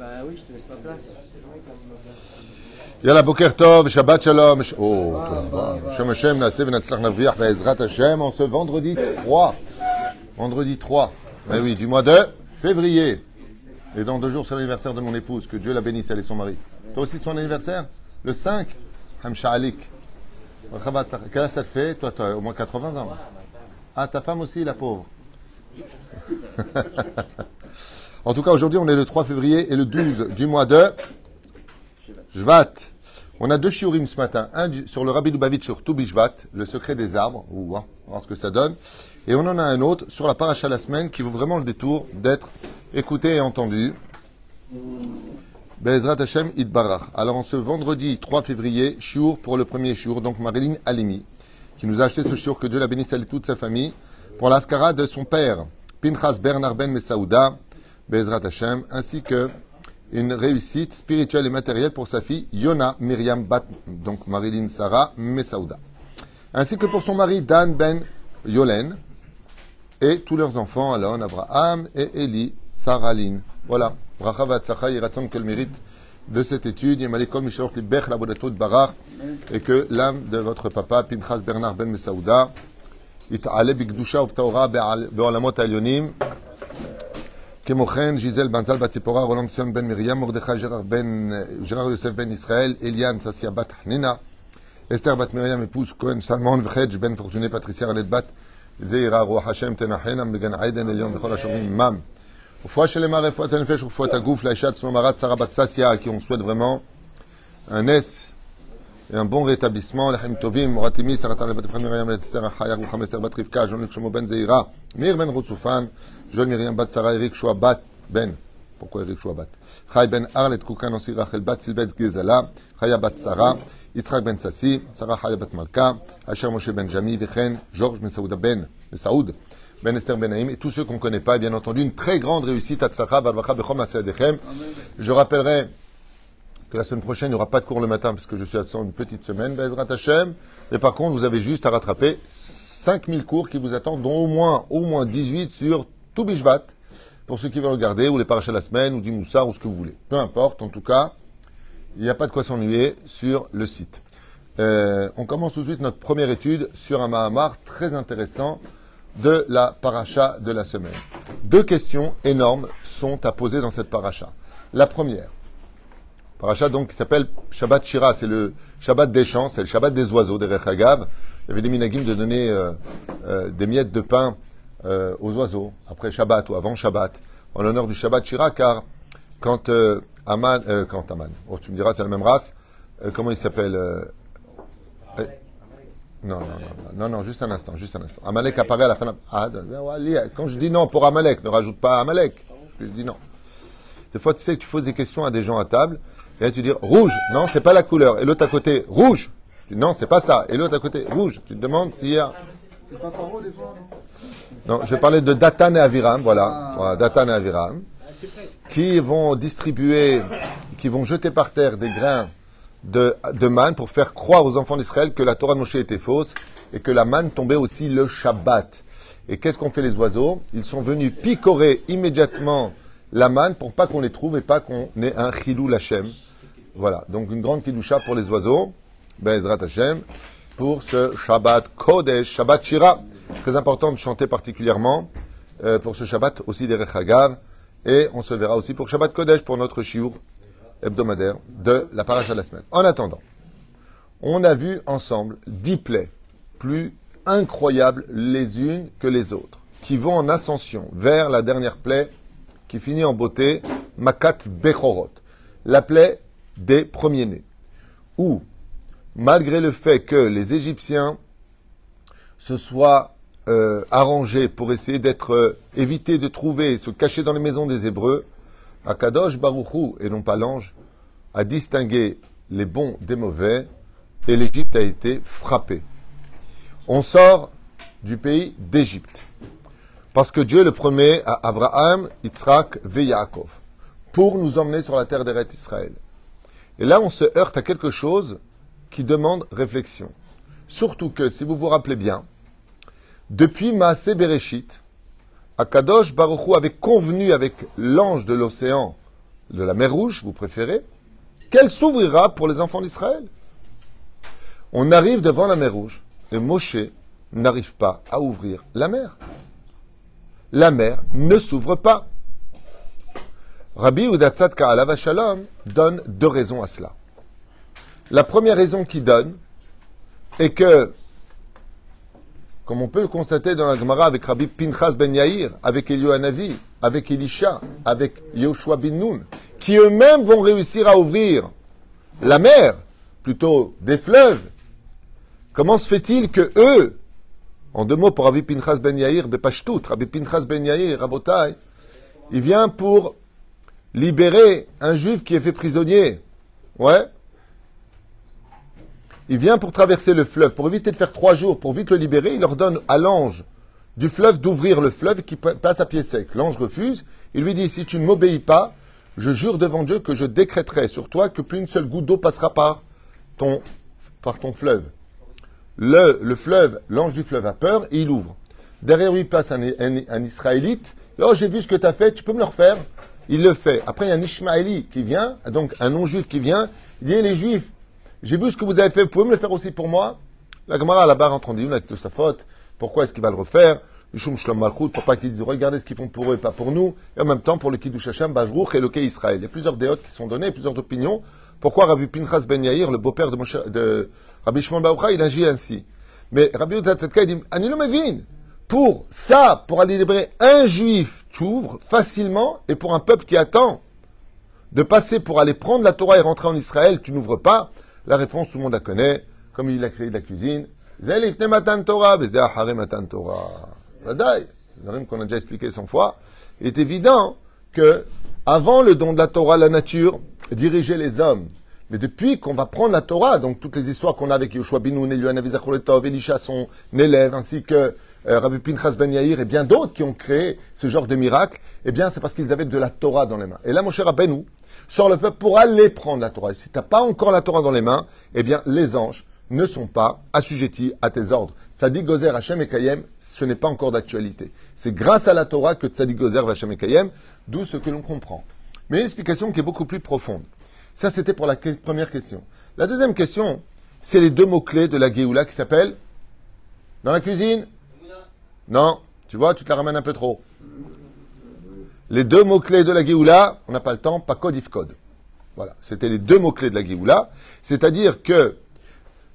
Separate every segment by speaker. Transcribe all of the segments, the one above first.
Speaker 1: Bah oui, je te laisse ma place.
Speaker 2: Boker Tov, Shabbat Shalom. Sh- Oh, Shem Hashem, Naaseh Venatzlach Navriach Be'ezrat Hashem, en ce vendredi 3. Vendredi 3. Eh oui, du mois de février. Et dans deux jours, c'est l'anniversaire de mon épouse. Que Dieu la bénisse, elle et son mari. Toi aussi, c'est ton anniversaire? Le 5 Hamsha Alik. Quel âge ça te fait? Toi, tu as au moins 80 ans. Ah, ta femme aussi, la pauvre. en tout cas, aujourd'hui, on est le 3 février et le 12 du mois de Jvat. On a deux shiurim ce matin. Un sur le Rabbi Lubavitch sur Toubi Jvat, le secret des arbres. Ouh, hein, on va ce que ça donne. Et on en a un autre sur la paracha la semaine qui vaut vraiment le détour d'être écouté et entendu. Bezrat Hashem Idbarach. Alors, en ce vendredi 3 février, shiur pour le premier shiur, donc Marilyn Alimi, qui nous a acheté ce shiur, que Dieu la bénisse elle toute sa famille, pour l'ascara de son père, Pinchas Bernard Ben Messaouda, Bezrat Hashem, ainsi que une réussite spirituelle et matérielle pour sa fille Yona Myriam Bat, donc Marilyn Sarah Messaouda, ainsi que pour son mari Dan Ben Yolen et tous leurs enfants Alon, Abraham et Eli Saraline. Voilà. Bracha v'atzlacha, yiratzon que le mérite de cette étude, Yemalekom Mishalot Libech Labodato de Barach, et que l'âme de votre papa, Pinchas Bernard Ben Messaouda, יתעלה בקדושה ובטהרה בעל- בעולמות העליונים. Kemochen, Gisèle Banzal Batzipora, Roland Ben Miriam, Mordechai Gérard Ben, Gérard Youssef Ben Israël, Eliane Sassia Bat Nena, Esther Bat Miriam, épouse Cohen Salmon, Vredj Ben Fortuné, Patricia Arlette Bat, Zeira, Roi Hashem, Tenachena, Megan Aiden, Elion, Bechol Hashomim, Mam. Refoua Shelema, Refoua Tenfesh, Refoua Tagouf, Laïchat, Somarat, Sarah Bat Sassia, qui on souhaite vraiment un S et un bon rétablissement. Lachim Tovim, Moratimi, Sarah Tarlebat Miriam, Esther Hayar, Mohamed Esther Bat Rivka, Jean-Luc Ben Zeira, Mir Ben Rotsoufan, Jean Miriam Bat Sarah, Eric Shoa Bat Ben. Pourquoi Eric Shoa Bat Chai Ben Arlet Koukan, Osir Rachel Bat Silbet Gezala, Chaya Bat Sarah, Ben Sassi, Sarah Chaya Bat Malka, Asher Moshe Ben Jami, Vechen, Georges Messaouda Ben, Messaoud, Ben Esther Ben Naïm, et tous ceux qu'on ne connaît pas, bien entendu, une très grande réussite à Tzaka, Barbacha, Bechom, Aseadechem. Je rappellerai que la semaine prochaine, il n'y aura pas de cours le matin parce que je suis absent une petite semaine, Bezrat Hashem. Et par contre, vous avez juste à rattraper 5000 cours qui vous attendent, dont au moins, au moins 18 sur tout Bishvat, pour ceux qui veulent regarder, ou les parachas de la semaine, ou du Moussar, ou ce que vous voulez. Peu importe, en tout cas, il n'y a pas de quoi s'ennuyer sur le site. Euh, on commence tout de suite notre première étude sur un Mahamar très intéressant de la paracha de la semaine. Deux questions énormes sont à poser dans cette paracha. La première, Paracha donc qui s'appelle Shabbat Shira, c'est le Shabbat des champs, c'est le Shabbat des oiseaux, des Rechagav. Il y avait des minagim de donner euh, euh, des miettes de pain euh, aux oiseaux après Shabbat ou avant Shabbat, en l'honneur du Shabbat Shira, car quand euh, Aman, euh, quand Aman, oh, tu me diras c'est la même race, euh, comment il s'appelle non, non, non, non, juste un instant, juste un instant. Amalek apparaît à la fin. de Ah, quand je dis non pour Amalek, ne rajoute pas Amalek. Je dis non. Des fois, tu sais que tu poses des questions à des gens à table, et là tu dis rouge, non, c'est pas la couleur. Et l'autre à côté, rouge. Tu dis non, c'est pas ça. Et l'autre à côté, rouge. Tu te demandes s'il y a.
Speaker 3: C'est pas des fois Non,
Speaker 2: je vais parler de Datan et Aviram, voilà. Voilà, Datan et Aviram, qui vont distribuer, qui vont jeter par terre des grains de, de manne pour faire croire aux enfants d'Israël que la Torah de Moshe était fausse et que la manne tombait aussi le Shabbat. Et qu'est-ce qu'ont fait les oiseaux? Ils sont venus picorer immédiatement la manne pour pas qu'on les trouve et pas qu'on ait un chilou Lachem. Voilà, donc une grande kidusha pour les oiseaux, Bezrat Hashem, pour ce Shabbat Kodesh, Shabbat Shira. Très important de chanter particulièrement euh, pour ce Shabbat aussi des Rechagav. Et on se verra aussi pour Shabbat Kodesh, pour notre shiur hebdomadaire de la paracha de la semaine. En attendant, on a vu ensemble dix plaies plus incroyables les unes que les autres, qui vont en ascension vers la dernière plaie qui finit en beauté, Makat Bechorot, la plaie des premiers-nés, où, malgré le fait que les Égyptiens se soient euh, arrangés pour essayer d'être euh, éviter de trouver, se cacher dans les maisons des Hébreux, Akadosh Baruchou, et non pas l'ange, a distingué les bons des mauvais, et l'Égypte a été frappée. On sort du pays d'Égypte. Parce que Dieu le promet à Abraham, Yitzhak Yaakov, pour nous emmener sur la terre d'Eretz Israël. Et là, on se heurte à quelque chose qui demande réflexion. Surtout que, si vous vous rappelez bien, depuis Maasé Bereshit, Akadosh Baruchou avait convenu avec l'ange de l'océan de la mer Rouge, vous préférez, qu'elle s'ouvrira pour les enfants d'Israël. On arrive devant la mer Rouge et Moshe n'arrive pas à ouvrir la mer. La mer ne s'ouvre pas. Rabbi Udatzat Ka'alav Shalom donne deux raisons à cela. La première raison qu'il donne est que, comme on peut le constater dans la Gemara avec Rabbi Pinchas Ben Yair, avec Elioanavi, avec Elisha, avec Yoshua bin Nun, qui eux-mêmes vont réussir à ouvrir la mer, plutôt des fleuves, comment se fait-il que eux, en deux mots pour Rabbi Pinchas Ben Yair de Pashtout, Rabbi Pinchas Ben Yair, Rabotai, il vient pour libérer un juif qui est fait prisonnier. Ouais. Il vient pour traverser le fleuve, pour éviter de faire trois jours, pour vite le libérer, il ordonne à l'ange du fleuve d'ouvrir le fleuve qui passe à pied sec. L'ange refuse, il lui dit, si tu ne m'obéis pas, je jure devant Dieu que je décréterai sur toi que plus une seule goutte d'eau passera par ton, fleuve. Le, le fleuve, l'ange du fleuve a peur et il ouvre. Derrière lui passe un, un, Israélite. Oh, j'ai vu ce que tu as fait, tu peux me le refaire? Il le fait. Après, il y a un Ishmaéli qui vient, donc un non-juif qui vient. Il dit, les juifs, j'ai vu ce que vous avez fait, vous pouvez me le faire aussi pour moi La Gemara là-bas rentre en dit, avec sa faute. Pourquoi est-ce qu'il va le refaire? Pour pas qu'ils disent regardez ce qu'ils font pour eux et pas pour nous, et en même temps pour le Kiddush Hashem, Bajruch et le Kei Israël. Il y a plusieurs déotes qui sont données, plusieurs opinions. Pourquoi Rabbi Pinchas Ben Yair, le beau-père de, Rabbi Shimon Barucha, il agit ainsi? Mais Rabbi Udatzetka, il dit Mevin, pour ça, pour aller libérer un juif, tu ouvres facilement, et pour un peuple qui attend de passer pour aller prendre la Torah et rentrer en Israël, tu n'ouvres pas La réponse, tout le monde la connaît, comme il a créé de la cuisine. Torah, Torah. Vadaï, qu'on a déjà expliqué 100 fois, il est évident que avant le don de la Torah, la nature dirigeait les hommes. Mais depuis qu'on va prendre la Torah, donc toutes les histoires qu'on a avec Yoshua Binoun, Eliyahu Avizacholetov, Elisha, son élève, ainsi que euh, Rabbi Pinchas Ben Yair et bien d'autres qui ont créé ce genre de miracle, eh bien, c'est parce qu'ils avaient de la Torah dans les mains. Et là, mon cher Rabbeinu sort le peuple pour aller prendre la Torah. Si tu n'as pas encore la Torah dans les mains, eh bien, les anges ne sont pas assujettis à tes ordres. Tzadik Gozer Hashem et ce n'est pas encore d'actualité. C'est grâce à la Torah que Tzadik Gozer Hashem et d'où ce que l'on comprend. Mais une explication qui est beaucoup plus profonde. Ça, c'était pour la première question. La deuxième question, c'est les deux mots-clés de la Géoula qui s'appellent Dans la cuisine Non, tu vois, tu te la ramènes un peu trop. Les deux mots-clés de la Géoula, on n'a pas le temps, pas code if code. Voilà, c'était les deux mots-clés de la Géoula. C'est-à-dire que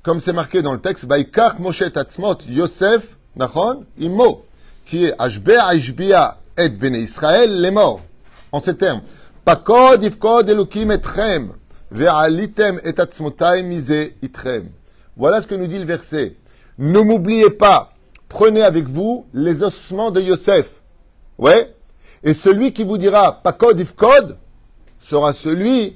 Speaker 2: comme c'est marqué dans le texte, Baikach Moshe Tatzmot Yosef Nachon Imo, qui est Ashbea Ashbia et Bene Israël, les morts. En ces termes, Pakod Ifkod Elokim Etrem, Ve'alitem et Atzmotai Mise Itrem. Voilà ce que nous dit le verset. Ne m'oubliez pas, prenez avec vous les ossements de Yosef. Ouais? Et celui qui vous dira Pakod Ifkod sera celui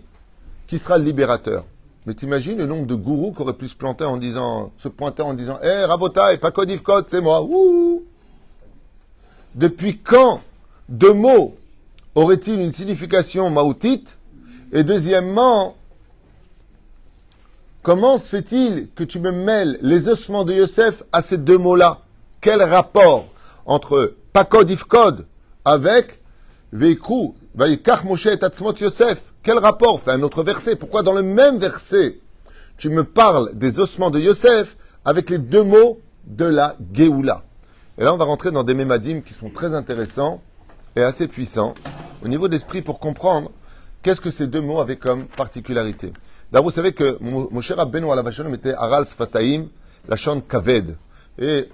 Speaker 2: qui sera le libérateur. Mais t'imagines le nombre de gourous qui auraient pu se planter en disant, se pointer en disant, hé, hey, pas Kodivkot, c'est moi. Ouh Depuis quand deux mots auraient-ils une signification maoutite? Et deuxièmement, comment se fait-il que tu me mêles les ossements de Yosef à ces deux mots-là? Quel rapport entre Pakodivkod avec Veikrou, Vaikach Moshe et Atzmot Yosef quel rapport fait un autre verset Pourquoi dans le même verset, tu me parles des ossements de Yosef avec les deux mots de la Géoula? Et là, on va rentrer dans des mémadim qui sont très intéressants et assez puissants au niveau d'esprit pour comprendre qu'est-ce que ces deux mots avaient comme particularité. D'abord, vous savez que mon cher Abbenou Alavashalom était Aral Sfataim, la Kaved. Et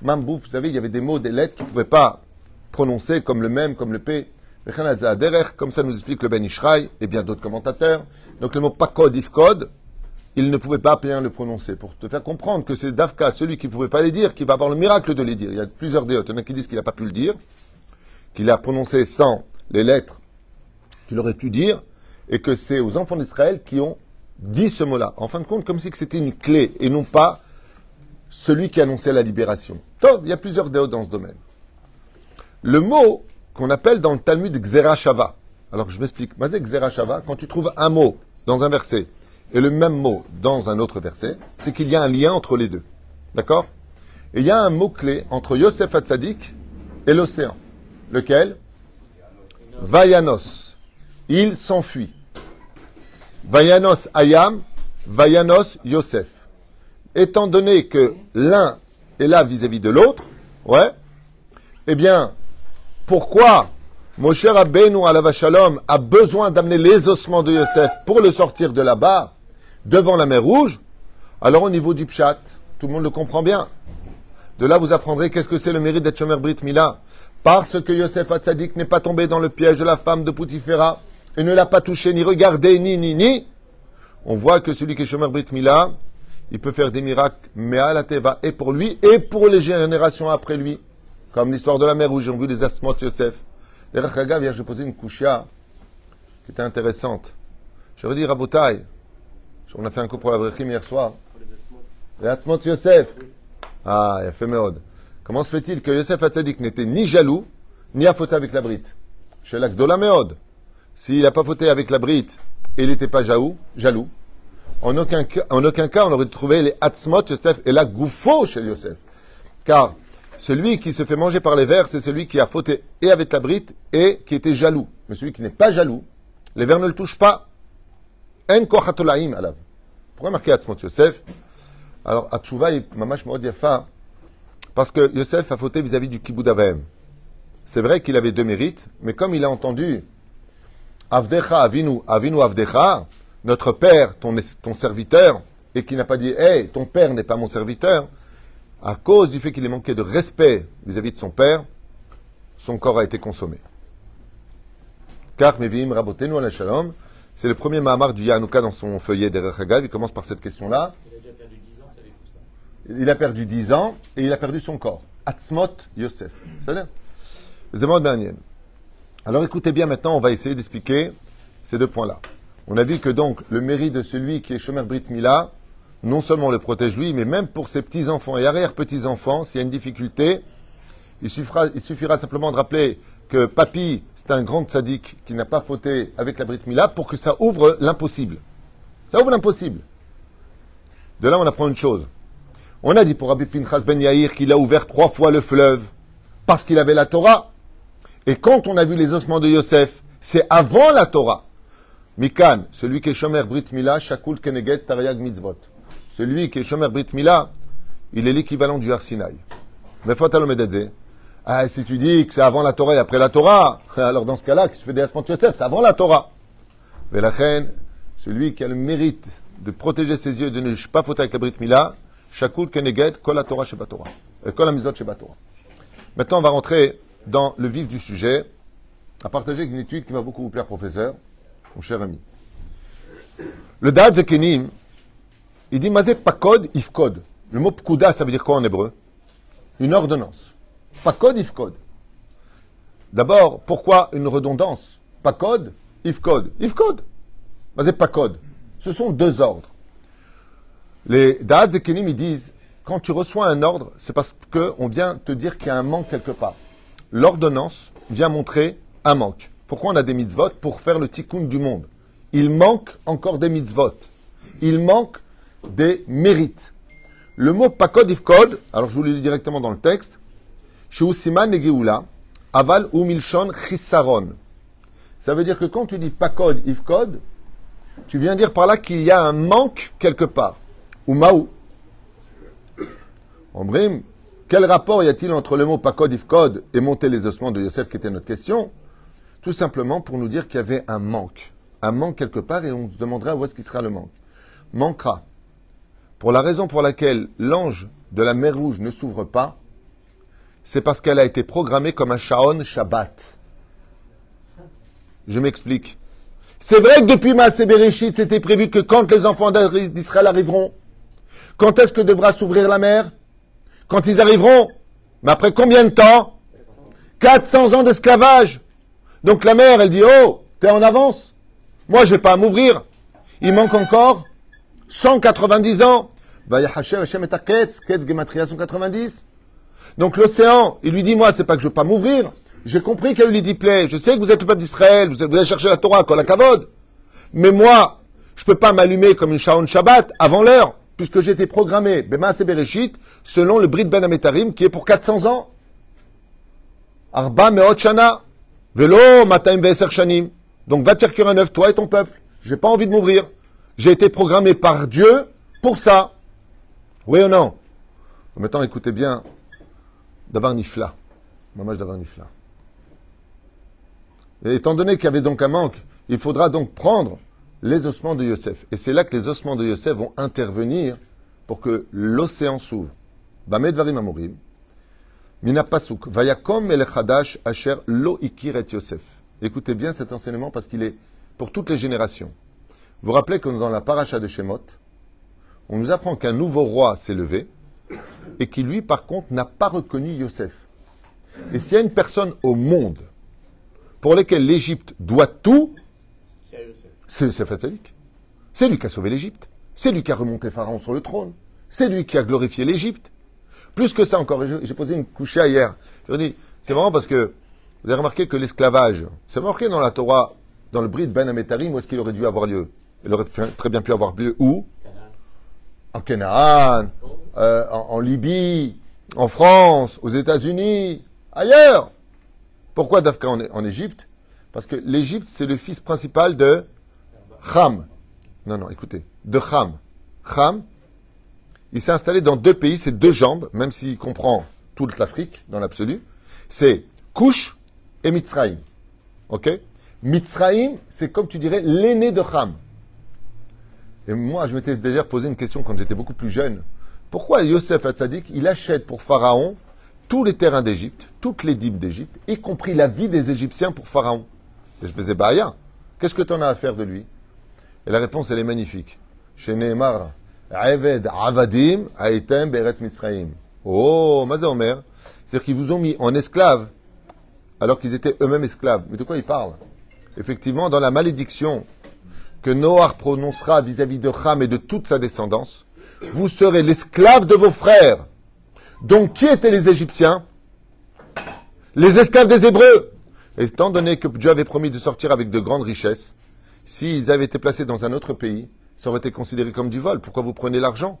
Speaker 2: Mambouf, vous savez, il y avait des mots, des lettres qu'il ne pouvaient pas prononcer comme le même, comme le P comme ça nous explique le Ben Ishraï et bien d'autres commentateurs. Donc le mot pakod, ifkod, il ne pouvait pas bien le prononcer. Pour te faire comprendre que c'est Dafka, celui qui ne pouvait pas les dire, qui va avoir le miracle de les dire. Il y a plusieurs déotes. Il y en a qui disent qu'il n'a pas pu le dire, qu'il a prononcé sans les lettres qu'il aurait pu dire, et que c'est aux enfants d'Israël qui ont dit ce mot-là. En fin de compte, comme si c'était une clé, et non pas celui qui annonçait la libération. Tov, il y a plusieurs déotes dans ce domaine. Le mot qu'on appelle dans le Talmud Xerashava. Alors je m'explique. Mazé Xerashava, quand tu trouves un mot dans un verset et le même mot dans un autre verset, c'est qu'il y a un lien entre les deux. D'accord? Et il y a un mot-clé entre Yosef Hatzadik et l'océan. Lequel? Vayanos. il s'enfuit. Vayanos Ayam, Vayanos Yosef. Étant donné que l'un est là vis-à-vis de l'autre, ouais, eh bien, pourquoi Moshe Rabbeinu Alava Shalom a besoin d'amener les ossements de Yosef pour le sortir de là-bas, devant la mer Rouge Alors au niveau du Pshat, tout le monde le comprend bien. De là, vous apprendrez qu'est-ce que c'est le mérite d'être Shomer Brit Mila. Parce que Yosef Hatzadik n'est pas tombé dans le piège de la femme de Poutifera et ne l'a pas touché, ni regardé, ni, ni, ni. On voit que celui qui est Shomer Brit Mila, il peut faire des miracles, mais à la Teva, et pour lui, et pour les générations après lui. Comme l'histoire de la mer où j'ai vu les de Yosef. D'ailleurs, Kagav, hier, j'ai posé une couchia qui était intéressante. Je redis, Rabotai, on a fait un coup pour la vraie hier soir. Les de Yosef. Ah, il a fait méode. Comment se fait-il que Yosef Hatzadik n'était ni jaloux, ni à fauter avec la brite? Chez l'Akdola Méode. S'il n'a pas fauté avec la brite et il n'était pas jaloux, jaloux, en aucun, en aucun cas on aurait trouvé les Hatzmot Yosef et la Goufo chez Yosef. Car celui qui se fait manger par les vers, c'est celui qui a fauté et avec la brite et qui était jaloux. Mais celui qui n'est pas jaloux, les vers ne le touchent pas. En kochatolaim alav. Pourquoi marquer Hatzmot Yosef Alors, mamash parce que Yosef a fauté vis-à-vis du kibbutz. C'est vrai qu'il avait deux mérites, mais comme il a entendu Avdecha Avinu, Avinu Avdecha, notre père, ton, ton serviteur, et qui n'a pas dit, hey, ton père n'est pas mon serviteur, à cause du fait qu'il ait manqué de respect vis-à-vis de son père, son corps a été consommé. Car Mevim Rabotenu al Shalom, c'est le premier Mahamar du Yanouka dans son feuillet d'Erech Il commence par cette question-là. Il a perdu 10 ans et il a perdu son corps. Atzmot Yosef. C'est bien? Alors écoutez bien maintenant, on va essayer d'expliquer ces deux points-là. On a vu que donc le mérite de celui qui est Shomer Brit Mila, non seulement le protège lui, mais même pour ses petits-enfants et arrière-petits-enfants, s'il y a une difficulté, il suffira, simplement de rappeler que Papy, c'est un grand sadique qui n'a pas fauté avec la Brit Mila pour que ça ouvre l'impossible. Ça ouvre l'impossible. De là, on apprend une chose. On a dit pour Rabbi Pinchas Ben Yair qu'il a ouvert trois fois le fleuve parce qu'il avait la Torah. Et quand on a vu les ossements de Yosef, c'est avant la Torah. Mikan, celui qui est Shomer Brit Mila, Shakul Keneget Tariag Mitzvot. Celui qui est Shomer Brit Mila, il est l'équivalent du Arsinaï. Mais faut Ah, si tu dis que c'est avant la Torah et après la Torah, alors dans ce cas-là, que tu fais des de Yosef, c'est avant la Torah. Mais la reine, celui qui a le mérite de protéger ses yeux, de ne pas fauter avec la Brit Mila, Shakul Keneget Kol Torah Sheba Torah. Euh, Kol Torah. Maintenant, on va rentrer dans le vif du sujet, à partager une étude qui va beaucoup vous plaire, professeur mon cher ami. Le Dad Zekenim, il dit Mazé pakod ifkod. Le mot pkuda, ça veut dire quoi en hébreu? Une ordonnance. Pakod ifkod. D'abord, pourquoi une redondance? Pakod, ifkod. Ifkod. Mazé pakod. Ce sont deux ordres. Les Dad Zekenim, ils disent quand tu reçois un ordre, c'est parce qu'on vient te dire qu'il y a un manque quelque part. L'ordonnance vient montrer un manque. Pourquoi on a des mitzvot? Pour faire le tikkun du monde. Il manque encore des mitzvot. Il manque des mérites. Le mot pakod ifkod, alors je vous le lis directement dans le texte, Sheusiman negeula, aval ou chisaron. Ça veut dire que quand tu dis pakod ifkod, tu viens dire par là qu'il y a un manque quelque part. Ou maou. En brime, quel rapport y a-t-il entre le mot pakod ifkod et monter les ossements de Yosef qui était notre question? Tout simplement pour nous dire qu'il y avait un manque. Un manque quelque part et on se demanderait où est-ce qu'il sera le manque. Manquera. Pour la raison pour laquelle l'ange de la mer Rouge ne s'ouvre pas, c'est parce qu'elle a été programmée comme un Shaon Shabbat. Je m'explique. C'est vrai que depuis Maasé Bereshit, c'était prévu que quand les enfants d'Israël arriveront, quand est-ce que devra s'ouvrir la mer? Quand ils arriveront? Mais après combien de temps? 400 ans d'esclavage. Donc la mère, elle dit, oh, t'es en avance. Moi, je vais pas à m'ouvrir. Il manque encore 190 ans. Donc l'océan, il lui dit, moi, c'est pas que je veux pas m'ouvrir. J'ai compris qu'il eu les diplômes. Je sais que vous êtes le peuple d'Israël. Vous, allez chercher la Torah, la kavod. Mais moi, je peux pas m'allumer comme une Shaon Shabbat avant l'heure, puisque j'ai été programmé, Bema Bereshit, selon le Brit Ben Ametarim, qui est pour 400 ans. Arba Meot Shana. Velo Mataim Shanim. Donc va te faire cuire un œuf, toi et ton peuple. J'ai pas envie de m'ouvrir. J'ai été programmé par Dieu pour ça. Oui ou non? Maintenant, écoutez bien. D'abord Nifla. Mamage d'abord Nifla. Étant donné qu'il y avait donc un manque, il faudra donc prendre les ossements de Yosef. Et c'est là que les ossements de Yosef vont intervenir pour que l'océan s'ouvre. Bamedvarim Amorim. Mina Pasuk. Vayakom Melechadash Asher Lo Ikir Yosef. Écoutez bien cet enseignement parce qu'il est pour toutes les générations. Vous vous rappelez que dans la paracha de Shemot, on nous apprend qu'un nouveau roi s'est levé et qui, lui, par contre, n'a pas reconnu Yosef. Et s'il y a une personne au monde pour laquelle l'Égypte doit tout, c'est Yosef. C'est lui qui a sauvé l'Égypte. C'est lui qui a remonté Pharaon sur le trône. C'est lui qui a glorifié l'Égypte. Plus que ça encore, j'ai posé une couche hier. Je dis, c'est marrant parce que vous avez remarqué que l'esclavage, c'est marqué dans la Torah, dans le Brit Ben Ametarim, où est-ce qu'il aurait dû avoir lieu? Il aurait très bien pu avoir lieu où? En Canaan, euh, en, Libye, en France, aux États-Unis, ailleurs. Pourquoi Dafka en, Égypte? Parce que l'Égypte, c'est le fils principal de Ham. Non, non, écoutez, de Ham. Ham, il s'est installé dans deux pays, c'est deux jambes, même s'il comprend toute l'Afrique dans l'absolu. C'est Kush et Mitzrayim. Ok? Mitzrayim, c'est comme tu dirais l'aîné de Ham. Et moi, je m'étais déjà posé une question quand j'étais beaucoup plus jeune. Pourquoi Yosef Hatzadik, il achète pour Pharaon tous les terrains d'Égypte, toutes les dîmes d'Égypte, y compris la vie des Égyptiens pour Pharaon? Et je me disais, bah rien. Qu'est-ce que tu en as à faire de lui? Et la réponse, elle est magnifique. Chez Nehemar, Aved Avadim Aitem Beretz Mitzrayim. Oh, Mazaomer. C'est-à-dire qu'ils vous ont mis en esclaves alors qu'ils étaient eux-mêmes esclaves. Mais de quoi ils parlent? Effectivement, dans la malédiction que Noah prononcera vis-à-vis de Ham et de toute sa descendance, vous serez l'esclave de vos frères. Donc, qui étaient les Égyptiens? Les esclaves des Hébreux. étant donné que Dieu avait promis de sortir avec de grandes richesses, s'ils avaient été placés dans un autre pays, ça aurait été considéré comme du vol. Pourquoi vous prenez l'argent?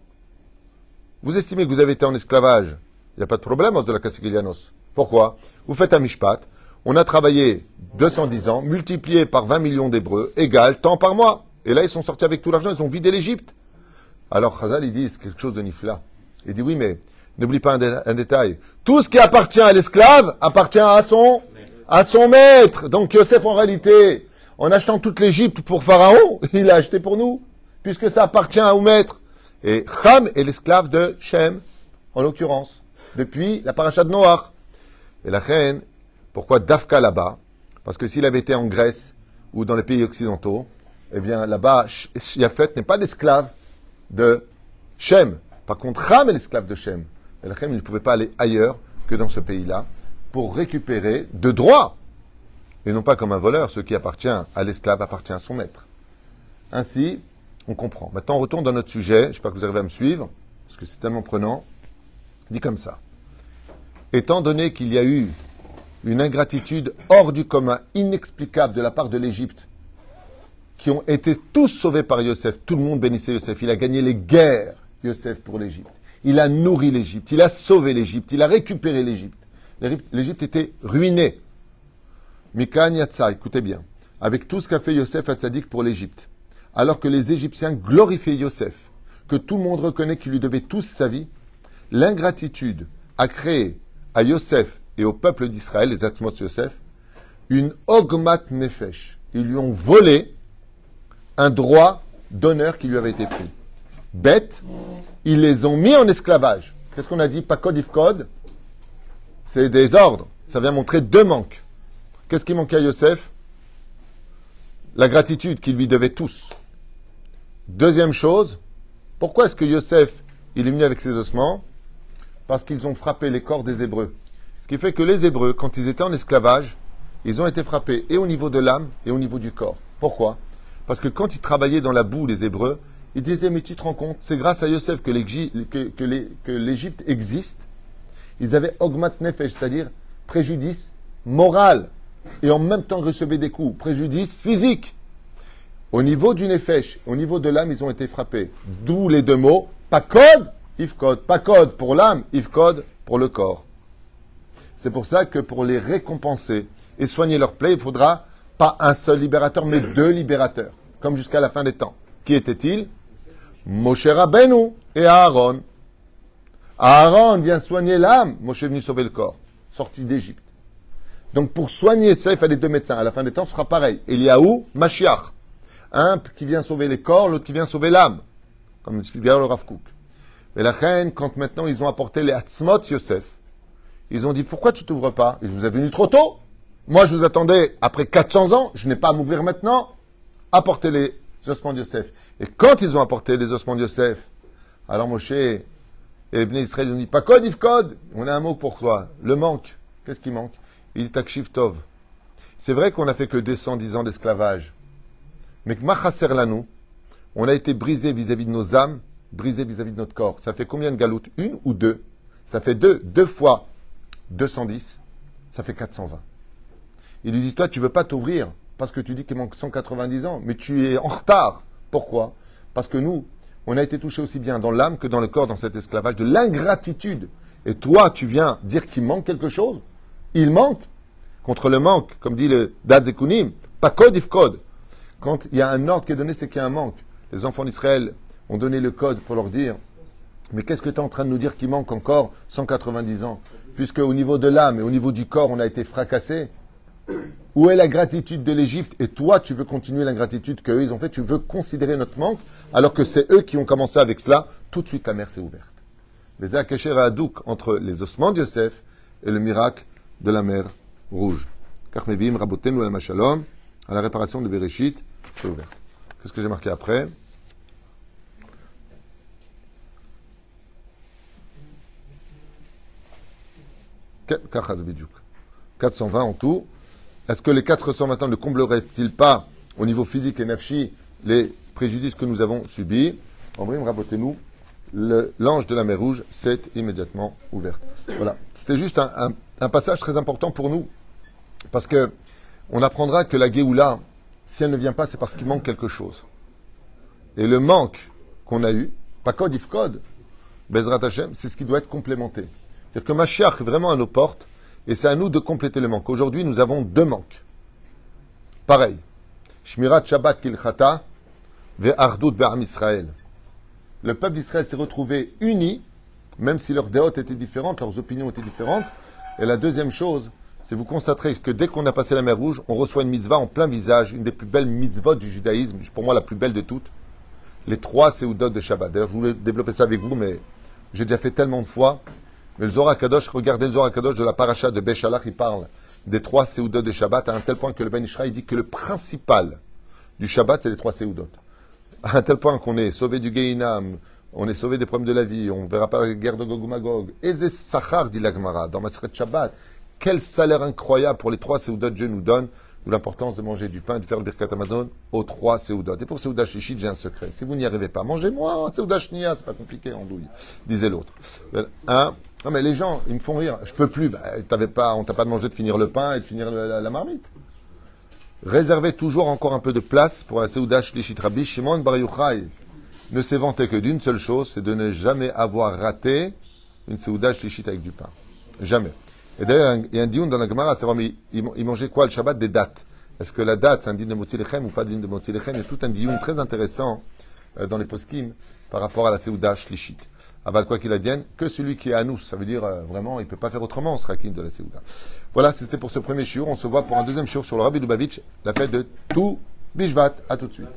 Speaker 2: Vous estimez que vous avez été en esclavage. Il n'y a pas de problème de la Castiglianos. Pourquoi? Vous faites un mishpat. On a travaillé 210 ans, multiplié par 20 millions d'Hébreux, égal temps par mois. Et là, ils sont sortis avec tout l'argent, ils ont vidé l'Égypte. Alors, Khazal, il dit, c'est quelque chose de nifla. Il dit, oui, mais n'oublie pas un, détail. Tout ce qui appartient à l'esclave appartient à son, à son maître. Donc, Yosef, en réalité, en achetant toute l'Égypte pour Pharaon, il a acheté pour nous puisque ça appartient au maître. Et Ham est l'esclave de Shem, en l'occurrence, depuis la paracha de Noach. Et la reine, pourquoi Dafka là-bas? Parce que s'il avait été en Grèce ou dans les pays occidentaux, eh bien là-bas, Yafet n'est pas l'esclave de Shem. Par contre, Ham est l'esclave de Shem. Et la reine, il ne pouvait pas aller ailleurs que dans ce pays-là pour récupérer de droit. Et non pas comme un voleur, ce qui appartient à l'esclave appartient à son maître. Ainsi, on comprend. Maintenant, on retourne dans notre sujet. J'espère que vous arrivez à me suivre, parce que c'est tellement prenant. Dit comme ça. Étant donné qu'il y a eu une ingratitude hors du commun, inexplicable de la part de l'Égypte, qui ont été tous sauvés par Yosef, tout le monde bénissait Yosef, il a gagné les guerres, Yosef, pour l'Égypte. Il a nourri l'Égypte, il a sauvé l'Égypte, il a récupéré l'Égypte. L'Égypte était ruinée. Mikan Yatsa, écoutez bien, avec tout ce qu'a fait Yosef Hatzadik pour l'Égypte alors que les Égyptiens glorifiaient Yosef, que tout le monde reconnaît qu'il lui devait tous sa vie, l'ingratitude a créé à Yosef et au peuple d'Israël, les Atmos Yosef, une ogmat nefesh. Ils lui ont volé un droit d'honneur qui lui avait été pris. Bête, ils les ont mis en esclavage. Qu'est-ce qu'on a dit? Pas code. C'est des ordres. Ça vient montrer deux manques. Qu'est-ce qui manquait à Yosef? La gratitude qu'il lui devait tous. Deuxième chose, pourquoi est-ce que Yosef il est venu avec ses ossements? Parce qu'ils ont frappé les corps des Hébreux. Ce qui fait que les Hébreux, quand ils étaient en esclavage, ils ont été frappés et au niveau de l'âme et au niveau du corps. Pourquoi? Parce que quand ils travaillaient dans la boue, les Hébreux, ils disaient, mais tu te rends compte, c'est grâce à Yosef que l'Égypte existe. Ils avaient augment nefesh, c'est-à-dire préjudice moral, et en même temps recevaient des coups, préjudice physique. Au niveau du nefesh, au niveau de l'âme, ils ont été frappés. D'où les deux mots, pas code, if code. Pas code pour l'âme, if code pour le corps. C'est pour ça que pour les récompenser et soigner leur plaie, il faudra Pas un seul libérateur, mais deux libérateurs, comme jusqu'à la fin des temps. Qui était-il? Moshe Rabbeinu et Aaron. Aaron vient soigner l'âme, Moshe est venu sauver le corps, sorti d'Égypte. Donc pour soigner ça, il fallait deux médecins. À la fin des temps, ce sera pareil. Eliaou, Mashiach. Un qui vient sauver les corps, l'autre qui vient sauver l'âme. Comme explique d'ailleurs le Rav Kook. Mais la reine, quand maintenant ils ont apporté les Hatzmot Yosef, ils ont dit pourquoi tu t'ouvres pas? Ils vous avez venu trop tôt. Moi, je vous attendais après 400 ans. Je n'ai pas à m'ouvrir maintenant. Apportez les ossements de Yosef. Et quand ils ont apporté les ossements de Yosef, alors Moshe et Ibn Israël ont dit pas code, code. On a un mot pour toi. Le manque. Qu'est-ce qui manque? Il dit Takshiv Tov. C'est vrai qu'on a fait que 210 ans d'esclavage. Mais que Machaser Lanou, on a été brisé vis-à-vis de nos âmes, brisé vis-à-vis de notre corps. Ça fait combien de galoutes? Une ou deux? Ça fait deux. Deux fois 210, ça fait 420. Il lui dit, toi, tu veux pas t'ouvrir parce que tu dis qu'il manque 190 ans, mais tu es en retard. Pourquoi? Parce que nous, on a été touché aussi bien dans l'âme que dans le corps dans cet esclavage de l'ingratitude. Et toi, tu viens dire qu'il manque quelque chose? Il manque. Contre le manque, comme dit le Dadzekunim, pas code if code. Quand il y a un ordre qui est donné, c'est qu'il y a un manque. Les enfants d'Israël ont donné le code pour leur dire Mais qu'est-ce que tu es en train de nous dire qu'il manque encore 190 ans? Puisque au niveau de l'âme et au niveau du corps, on a été fracassé. Où est la gratitude de l'Égypte? Et toi, tu veux continuer l'ingratitude qu'eux, ils ont fait? Tu veux considérer notre manque, alors que c'est eux qui ont commencé avec cela. Tout de suite, la mer s'est ouverte. Les Akasher Hadouk entre les ossements de Yosef et le miracle de la mer rouge. Karmevim, Rabotem, la Shalom, à la réparation de Bereshit, c'est ouvert. Qu'est-ce que j'ai marqué après 420 en tout. Est-ce que les 420 ne combleraient-ils pas, au niveau physique et nafshi, les préjudices que nous avons subis? Ambrim, rabotez-nous. L'ange de la mer Rouge s'est immédiatement ouvert. Voilà. C'était juste un, passage très important pour nous. Parce que on apprendra que la Géoula, si elle ne vient pas, c'est parce qu'il manque quelque chose. Et le manque qu'on a eu, pas code if code, Bezrat Hashem, c'est ce qui doit être complémenté. C'est-à-dire que Mashiach est vraiment à nos portes et c'est à nous de compléter le manque. Aujourd'hui, nous avons deux manques. Pareil. Shmirat Shabbat Kilchata Ve'ardut Be'am Israël. Le peuple d'Israël s'est retrouvé uni, même si leurs déotes étaient différentes, leurs opinions étaient différentes. Et la deuxième chose, c'est vous constaterez que dès qu'on a passé la mer Rouge, on reçoit une mitzvah en plein visage, une des plus belles mitzvot du judaïsme, pour moi la plus belle de toutes, les trois séoudotes de Shabbat. D'ailleurs, je voulais développer ça avec vous, mais j'ai déjà fait tellement de fois le Zohar Kadosh, regardez le Zohar Kadosh de la paracha de Béchalach, il parle des trois séoudotes de Shabbat, à un tel point que le Ben Ishraï dit que le principal du Shabbat, c'est les trois séoudotes. À un tel point qu'on est sauvé du Geinam, on est sauvé des problèmes de la vie, on ne verra pas la guerre de Gog Magog. Eze Sachar, dit l'Agmara, dans Masret Shabbat. Quel salaire incroyable pour les trois séoudotes Dieu nous donne, l'importance de manger du pain et de faire le Birkat Amazon aux trois séoudotes. Et pour Séouda Shishit, j'ai un secret. Si vous n'y arrivez pas, mangez moins Séouda Shnia, c'est pas compliqué, en douille, disait l'autre. Un, non, mais les gens, ils me font rire. Je peux plus. Bah, t'avais on t'a pas demandé de finir le pain et de finir la, marmite. Réservez toujours encore un peu de place pour la Seouda Shlishit Rabbi Shimon Bar Yochai ne s'est vanté que d'une seule chose, c'est de ne jamais avoir raté une Seouda Shlishit avec du pain. Jamais. Et d'ailleurs, il y a un dioun dans la Gemara, c'est vraiment, il mangeait quoi le Shabbat? Des dates. Est-ce que la date, c'est un din de Motsilechem ou pas din de Motsilechem Il y a tout un dioun très intéressant euh, dans les poskim par rapport à la Seouda Shlishit. Aval quoi qu'il advienne, que celui qui est à nous. Ça veut dire euh, vraiment, il ne peut pas faire autrement, king de la Séouda. Voilà, c'était pour ce premier shiur. On se voit pour un deuxième shiur sur le Rabbi Lubavitch, la fête de tout Bishvat. À tout de suite.